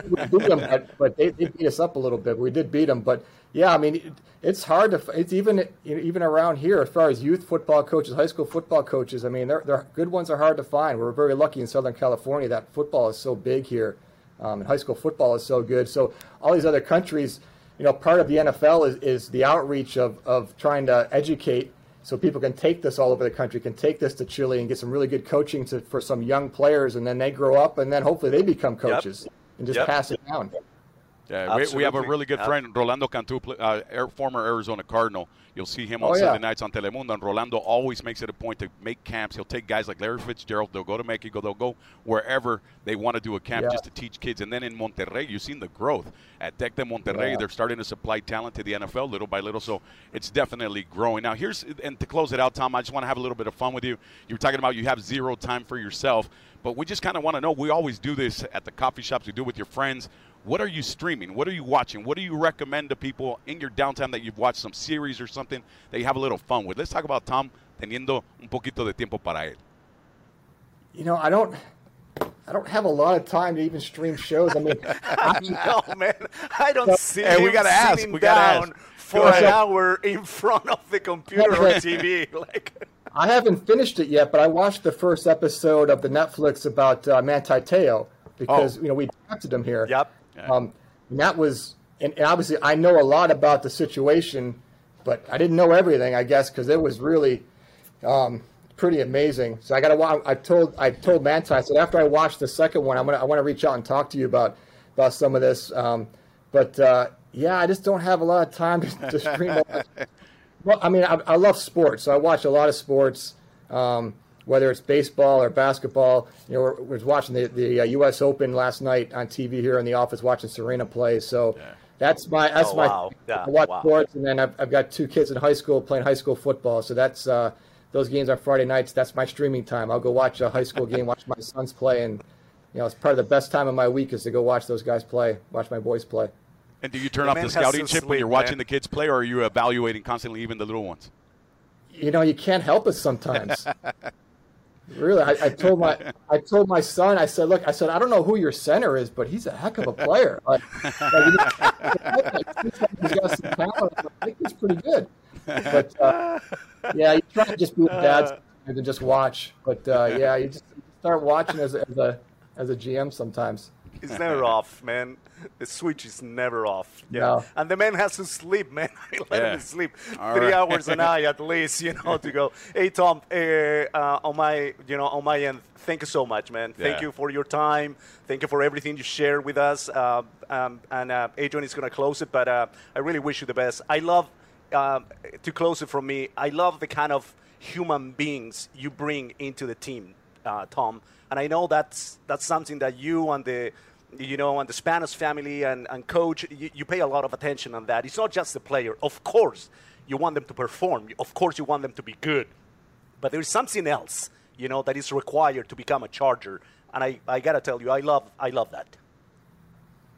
we beat them, but, but they, they beat us up a little bit. We did beat them, but yeah, I mean, it, it's hard to. It's even even around here as far as youth football coaches, high school football coaches. I mean, they're, they're good ones are hard to find. We're very lucky in Southern California that football is so big here, um, and high school football is so good. So all these other countries, you know, part of the NFL is, is the outreach of of trying to educate. So people can take this all over the country, can take this to Chile and get some really good coaching to, for some young players, and then they grow up, and then hopefully they become coaches and just Yep. pass it down. Yeah, we, we have a really good friend, Rolando Cantu, uh, Air- former Arizona Cardinal. You'll see him on Oh, yeah. Sunday nights on Telemundo. And Rolando always makes it a point to make camps. He'll take guys like Larry Fitzgerald. They'll go to Mexico. They'll go wherever they want to do a camp Yeah. just to teach kids. And then in Monterrey, you've seen the growth. At Tec de Monterrey, Yeah. they're starting to supply talent to the NFL little by little. So it's definitely growing. Now, here's, and to close it out, Tom, I just want to have a little bit of fun with you. You were talking about you have zero time for yourself. But we just kind of want to know. We always do this at the coffee shops. We do it with your friends. What are you streaming? What are you watching? What do you recommend to people in your downtime that you've watched some series or something that you have a little fun with? Let's talk about Tom teniendo un poquito de tiempo para él. You know, I don't. I don't have a lot of time to even stream shows. I mean, I know, man. I don't see Hey, we gotta ask, sitting we gotta down ask. for Go an hour in front of the computer or TV. Like, I haven't finished it yet, but I watched the first episode of the Netflix about uh, Manti Te'o because Oh. you know we drafted him here. Yep. Um, and that was, and, and obviously I know a lot about the situation, but I didn't know everything. I guess because it was really um, pretty amazing. So I got to. I told I told Manti. I said after I watch the second one, I'm gonna I want to reach out and talk to you about about some of this. Um, but uh, yeah, I just don't have a lot of time to, to stream. Well, I mean, I, I love sports, so I watch a lot of sports, um, whether it's baseball or basketball. You know, we was watching the, the uh, U.S. Open last night on TV here in the office, watching Serena play. So that's my that's Oh, my. wow. Yeah, I watch wow. sports, and then I've, I've got two kids in high school playing high school football. So that's uh, those games on Friday nights. That's my streaming time. I'll go watch a high school game, watch my sons play, and you know, it's part of the best time of my week is to go watch those guys play, watch my boys play. And do you turn The off the scouting to chip when you're watching man. the kids play, or are you evaluating constantly even the little ones? you know, you can't help us sometimes. really, I, I told my I told my son, I said, look, I said, I don't know who your center is, but he's a heck of a player. Like, like, he's got some talent. I think he's pretty good. But uh, yeah, you try to just be a dad and just watch. But uh, yeah, you just start watching as, as a as a GM sometimes. It's never off, man. The switch is never off. Yeah. No. And the man has to sleep, man. I let Yeah. him sleep All three right. hours a night at least, you know, to go. Hey, Tom, uh, uh, on my, you know, on my end, thank you so much, man. Thank you for your time. Thank you for everything you shared with us. Uh, um, and uh, Adrian is going to close it, but uh, I really wish you the best. I love, um, to close it from me, I love the kind of human beings you bring into the team, uh, Tom. And I know that's that's something that you and the you know and the Spanish family and, and coach you, you pay a lot of attention on that. It's not just the player. Of course, you want them to perform. Of course, you want them to be good. But there's something else, you know, that is required to become a Charger. And I, I gotta tell you, I love I love that.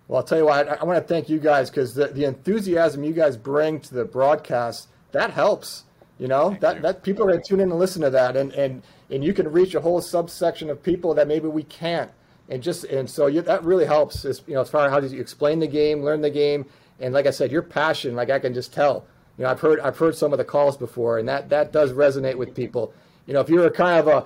Well, I'll tell you what, I, I want to thank you guys because the, the enthusiasm you guys bring to the broadcast, that helps. You know, that, you. that people are going to tune in and listen to that. And, and, and you can reach a whole subsection of people that maybe we can't. And just, and so you, that really helps is, you know, as far as how you explain the game, learn the game. And like I said, your passion, like I can just tell, you know, I've heard, I've heard some of the calls before and that, that does resonate with people. You know, if you're a kind of a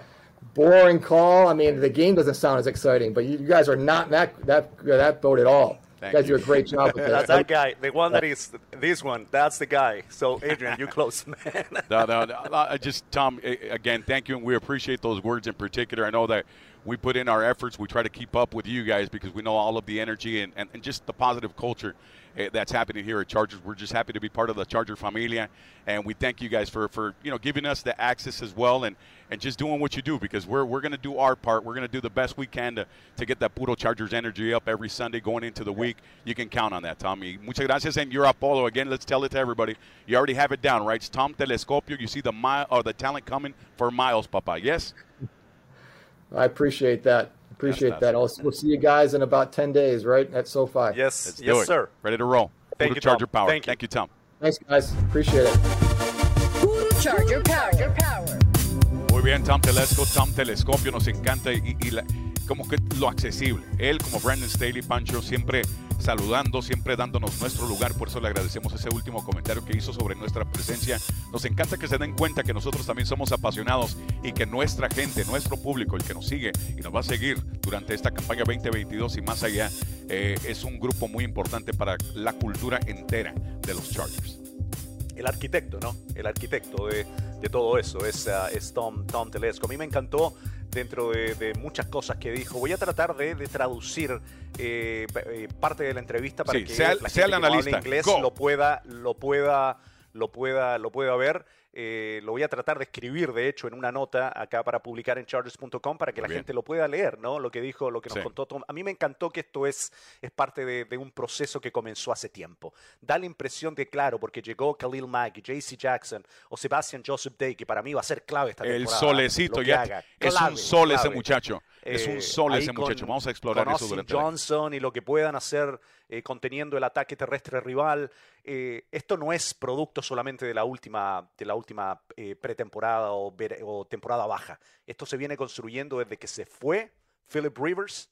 boring call, I mean, the game doesn't sound as exciting, but you, you guys are not in that, that, that boat at all. Thank you guys you. do a great job with That's that. that guy, the one that is this one. That's the guy. So Adrian, you close, man. no, no, no, I just Tom a- again, thank you, and we appreciate those words in particular. I know that we put in our efforts. We try to keep up with you guys because we know all of the energy and, and, and just the positive culture eh, that's happening here at Chargers. We're just happy to be part of the Charger familia, and we thank you guys for, for you know giving us the access as well and, and just doing what you do because we're, we're going to do our part. We're going to do the best we can to, to get that Puro Chargers energy up every Sunday going into the week. You can count on that, Tommy. Muchas gracias, and you're Apollo again. Let's tell it to everybody. You already have it down, right? It's Tom Telescopio. You see the mile or the talent coming for miles, Papa. Yes. I appreciate that. Appreciate Yes, that. I'll, we'll see you guys in about 10 days, right? At SoFi. Yes, Let's yes, it. sir. Ready to roll. Thank Puro you, Tom. Charger power. Thank you. Thank you, Tom. Thanks, guys. Appreciate it. Puro Charger Power. Power. Muy bien, Tom Telesco, Tom Telescopio, nos encanta y, y la- como que lo accesible. Él, como Brandon Staley, Pancho, siempre saludando, siempre dándonos nuestro lugar. Por eso le agradecemos ese último comentario que hizo sobre nuestra presencia. Nos encanta que se den cuenta que nosotros también somos apasionados y que nuestra gente, nuestro público, el que nos sigue y nos va a seguir durante esta campaña 2022 y más allá, eh, es un grupo muy importante para la cultura entera de los Chargers. el arquitecto, ¿no? El arquitecto de, de todo eso es, ah, es Tom, Tom Telesco. A mí me encantó dentro de, de muchas cosas que dijo. Voy a tratar de, de traducir eh, eh, parte de la entrevista para Sí, que sea- la sea gente el que no analista. inglés Go. lo pueda, lo pueda, lo pueda, lo pueda ver. Eh, lo voy a tratar de escribir, de hecho, en una nota acá para publicar en chargers.com para que Muy la bien. gente lo pueda leer, ¿no? Lo que dijo, lo que nos Sí. contó Tom. A mí me encantó que esto es, es parte de, de un proceso que comenzó hace tiempo. Da la impresión de, claro, porque llegó Khalil Mack, JC Jackson o Sebastian Joseph Day, que para mí va a ser clave esta El temporada. solecito, lo que ya. haga. Es un sol ese muchacho. Es un Eh, sol ese muchacho. Vamos a explorar con eso durante Johnson y lo que puedan hacer eh, conteniendo el ataque terrestre rival. Eh, esto no es producto solamente de la última, de la última pretemporada o temporada baja. Esto se viene construyendo desde que se fue Philip Rivers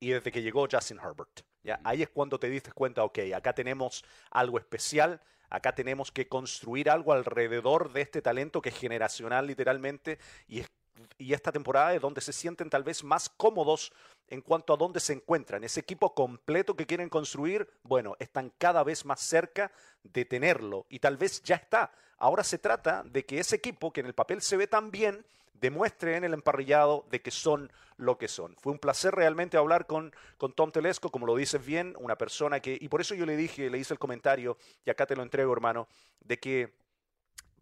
y desde que llegó Justin Herbert. ¿ya? Ahí es cuando te diste cuenta, ok, acá tenemos algo especial, acá tenemos que construir algo alrededor de este talento que es generacional literalmente y, es- y esta temporada es donde se sienten tal vez más cómodos en cuanto a dónde se encuentran. Ese equipo completo que quieren construir, bueno, están cada vez más cerca de tenerlo y tal vez ya está. Ahora se trata de que ese equipo que en el papel se ve tan bien, demuestre en el emparrillado de que son lo que son. Fue un placer realmente hablar con, con Tom Telesco, como lo dices bien, una persona que, y por eso yo le dije, le hice el comentario, y acá te lo entrego, hermano, de que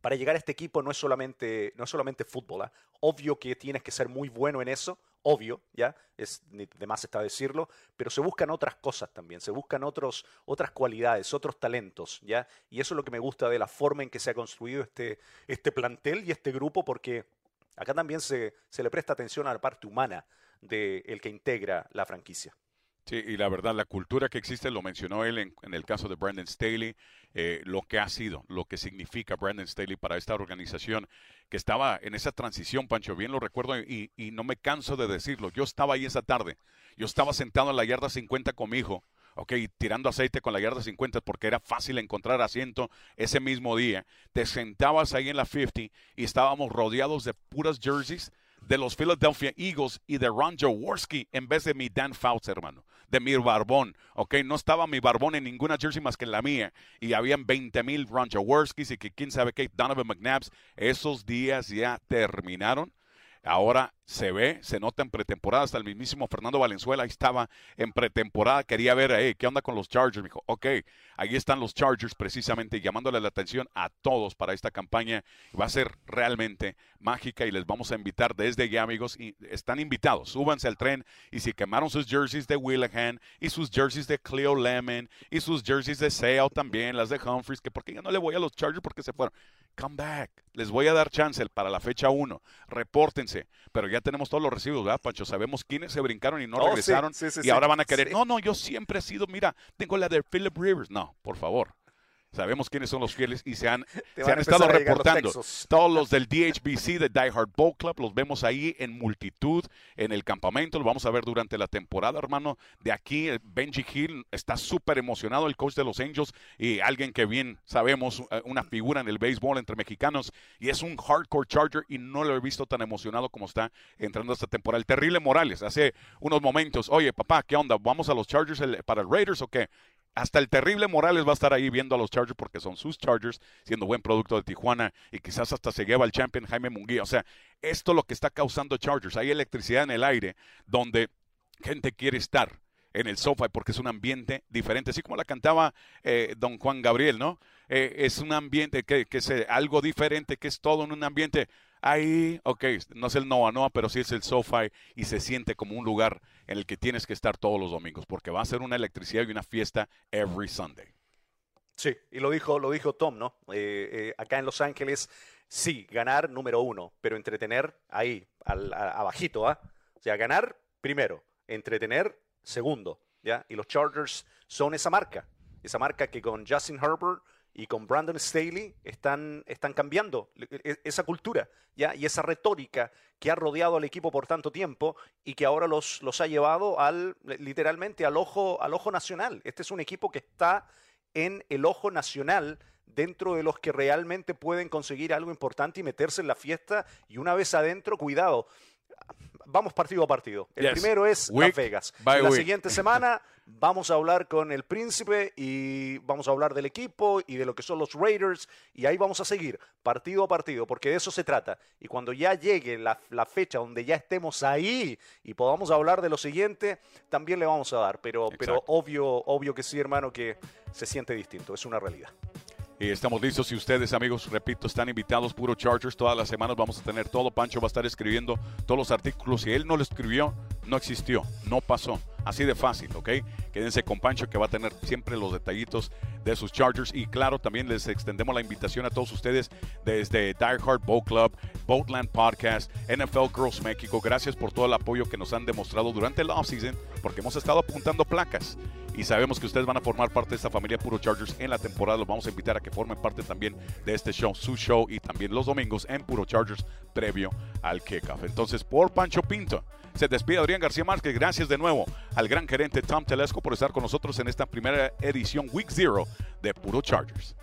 para llegar a este equipo no es solamente, no es solamente fútbol. ¿ah? Obvio que tienes que ser muy bueno en eso, obvio, ¿ya? Es de más está decirlo, pero se buscan otras cosas también, se buscan otros, otras cualidades, otros talentos, ¿ya? Y eso es lo que me gusta de la forma en que se ha construido este, este plantel y este grupo, porque acá también se, se le presta atención a la parte humana del que integra la franquicia. Sí, y la verdad, la cultura que existe, lo mencionó él en, el caso de Brandon Staley, eh, lo que ha sido, lo que significa Brandon Staley para esta organización, que estaba en esa transición, Pancho, bien lo recuerdo y, y no me canso de decirlo. Yo estaba ahí esa tarde, yo estaba sentado en la yarda 50 con mi hijo, ok, tirando aceite con la yarda 50 porque era fácil encontrar asiento ese mismo día. Te sentabas ahí en la 50 y estábamos rodeados de puras jerseys de los Philadelphia Eagles y de Ron Jaworski en vez de mi Dan Fouts, hermano, de mi barbón, ¿ok? No estaba mi barbón en ninguna jersey más que en la mía y habían 20 mil Ron Jaworskis y que quién sabe qué, Donovan McNabbs. Esos días ya terminaron. Ahora se ve, se nota en pretemporada, hasta el mismísimo Fernando Valenzuela estaba en pretemporada, quería ver, hey, ¿qué onda con los Chargers? Me dijo, ok, ahí están los Chargers precisamente llamándole la atención a todos para esta campaña. Va a ser realmente mágica y les vamos a invitar desde ya, amigos, y están invitados, súbanse al tren y si quemaron sus jerseys de Willahan y sus jerseys de Cleo Lemon y sus jerseys de Sale también, las de Humphries, que porque yo no le voy a los Chargers porque se fueron. Come back. Les voy a dar chance para la fecha 1. Repórtense. Pero ya tenemos todos los recibos, ¿verdad, Pancho? Sabemos quiénes se brincaron y no Oh, regresaron. sí, sí, y ahora van a querer. No, no, yo siempre he sido, mira, tengo la de Philip Rivers. No, por favor. Sabemos quiénes son los fieles y se han, se han estado los reportando. Todos los del DHBC, de Die Hard Bowl Club, los vemos ahí en multitud en el campamento. Lo vamos a ver durante la temporada, hermano. De aquí, Benji Hill está súper emocionado, el coach de los Angels y alguien que bien sabemos, eh, una figura en el béisbol entre mexicanos. Y es un hardcore Charger y no lo he visto tan emocionado como está entrando esta temporada. El terrible Morales, hace unos momentos, oye, papá, ¿qué onda? ¿Vamos a los Chargers el- para el Raiders o qué? Hasta el terrible Morales va a estar ahí viendo a los Chargers porque son sus Chargers, siendo buen producto de Tijuana y quizás hasta se lleva el champion Jaime Munguía. O sea, esto es lo que está causando Chargers. Hay electricidad en el aire donde gente quiere estar en el sofá porque es un ambiente diferente, así como la cantaba eh, don Juan Gabriel, ¿no? Eh, es un ambiente que, que es eh, algo diferente, que es todo en un ambiente ahí, ok, no es el Noa Noa, pero sí es el SoFi y se siente como un lugar en el que tienes que estar todos los domingos, porque va a ser una electricidad y una fiesta every Sunday. Sí, y lo dijo, lo dijo Tom, ¿no? Eh, eh, acá en Los Ángeles, sí, ganar número uno, pero entretener ahí, al, a- abajito, ¿ah? O sea, ganar primero, entretener segundo, ¿ya? Y los Chargers son esa marca, esa marca que con Justin Herbert y con Brandon Staley están, están cambiando e- e- esa cultura, ¿ya? Y esa retórica que ha rodeado al equipo por tanto tiempo y que ahora los, los ha llevado al, literalmente al ojo, al ojo nacional. Este es un equipo que está en el ojo nacional dentro de los que realmente pueden conseguir algo importante y meterse en la fiesta y una vez adentro, cuidado. vamos partido a partido. El Yes. primero es Week Las Vegas. la week. siguiente semana vamos a hablar con el príncipe y vamos a hablar del equipo y de lo que son los Raiders y ahí vamos a seguir partido a partido porque de eso se trata. Y cuando ya llegue la, la fecha donde ya estemos ahí y podamos hablar de lo siguiente, también le vamos a dar. Pero, pero obvio, obvio que sí, hermano, que se siente distinto. Es una realidad. Y estamos listos. Si ustedes, amigos, repito, están invitados, puro Chargers, todas las semanas vamos a tener todo. Pancho va a estar escribiendo todos los artículos. Si él no lo escribió, no existió, no pasó. Así de fácil, ¿ok? Quédense con Pancho que va a tener siempre los detallitos de sus Chargers. Y claro, también les extendemos la invitación a todos ustedes desde Die Hard Boat Club, Boatland Podcast, NFL Girls México. Gracias por todo el apoyo que nos han demostrado durante el offseason, porque hemos estado apuntando placas. Y sabemos que ustedes van a formar parte de esta familia Puro Chargers en la temporada. Los vamos a invitar a que formen parte también de este show, su show, y también los domingos en Puro Chargers previo al kickoff. Entonces, por Pancho Pinto, se despide Adrián García Márquez. Gracias de nuevo al gran gerente Tom Telesco por estar con nosotros en esta primera edición Week Zero de Puro Chargers.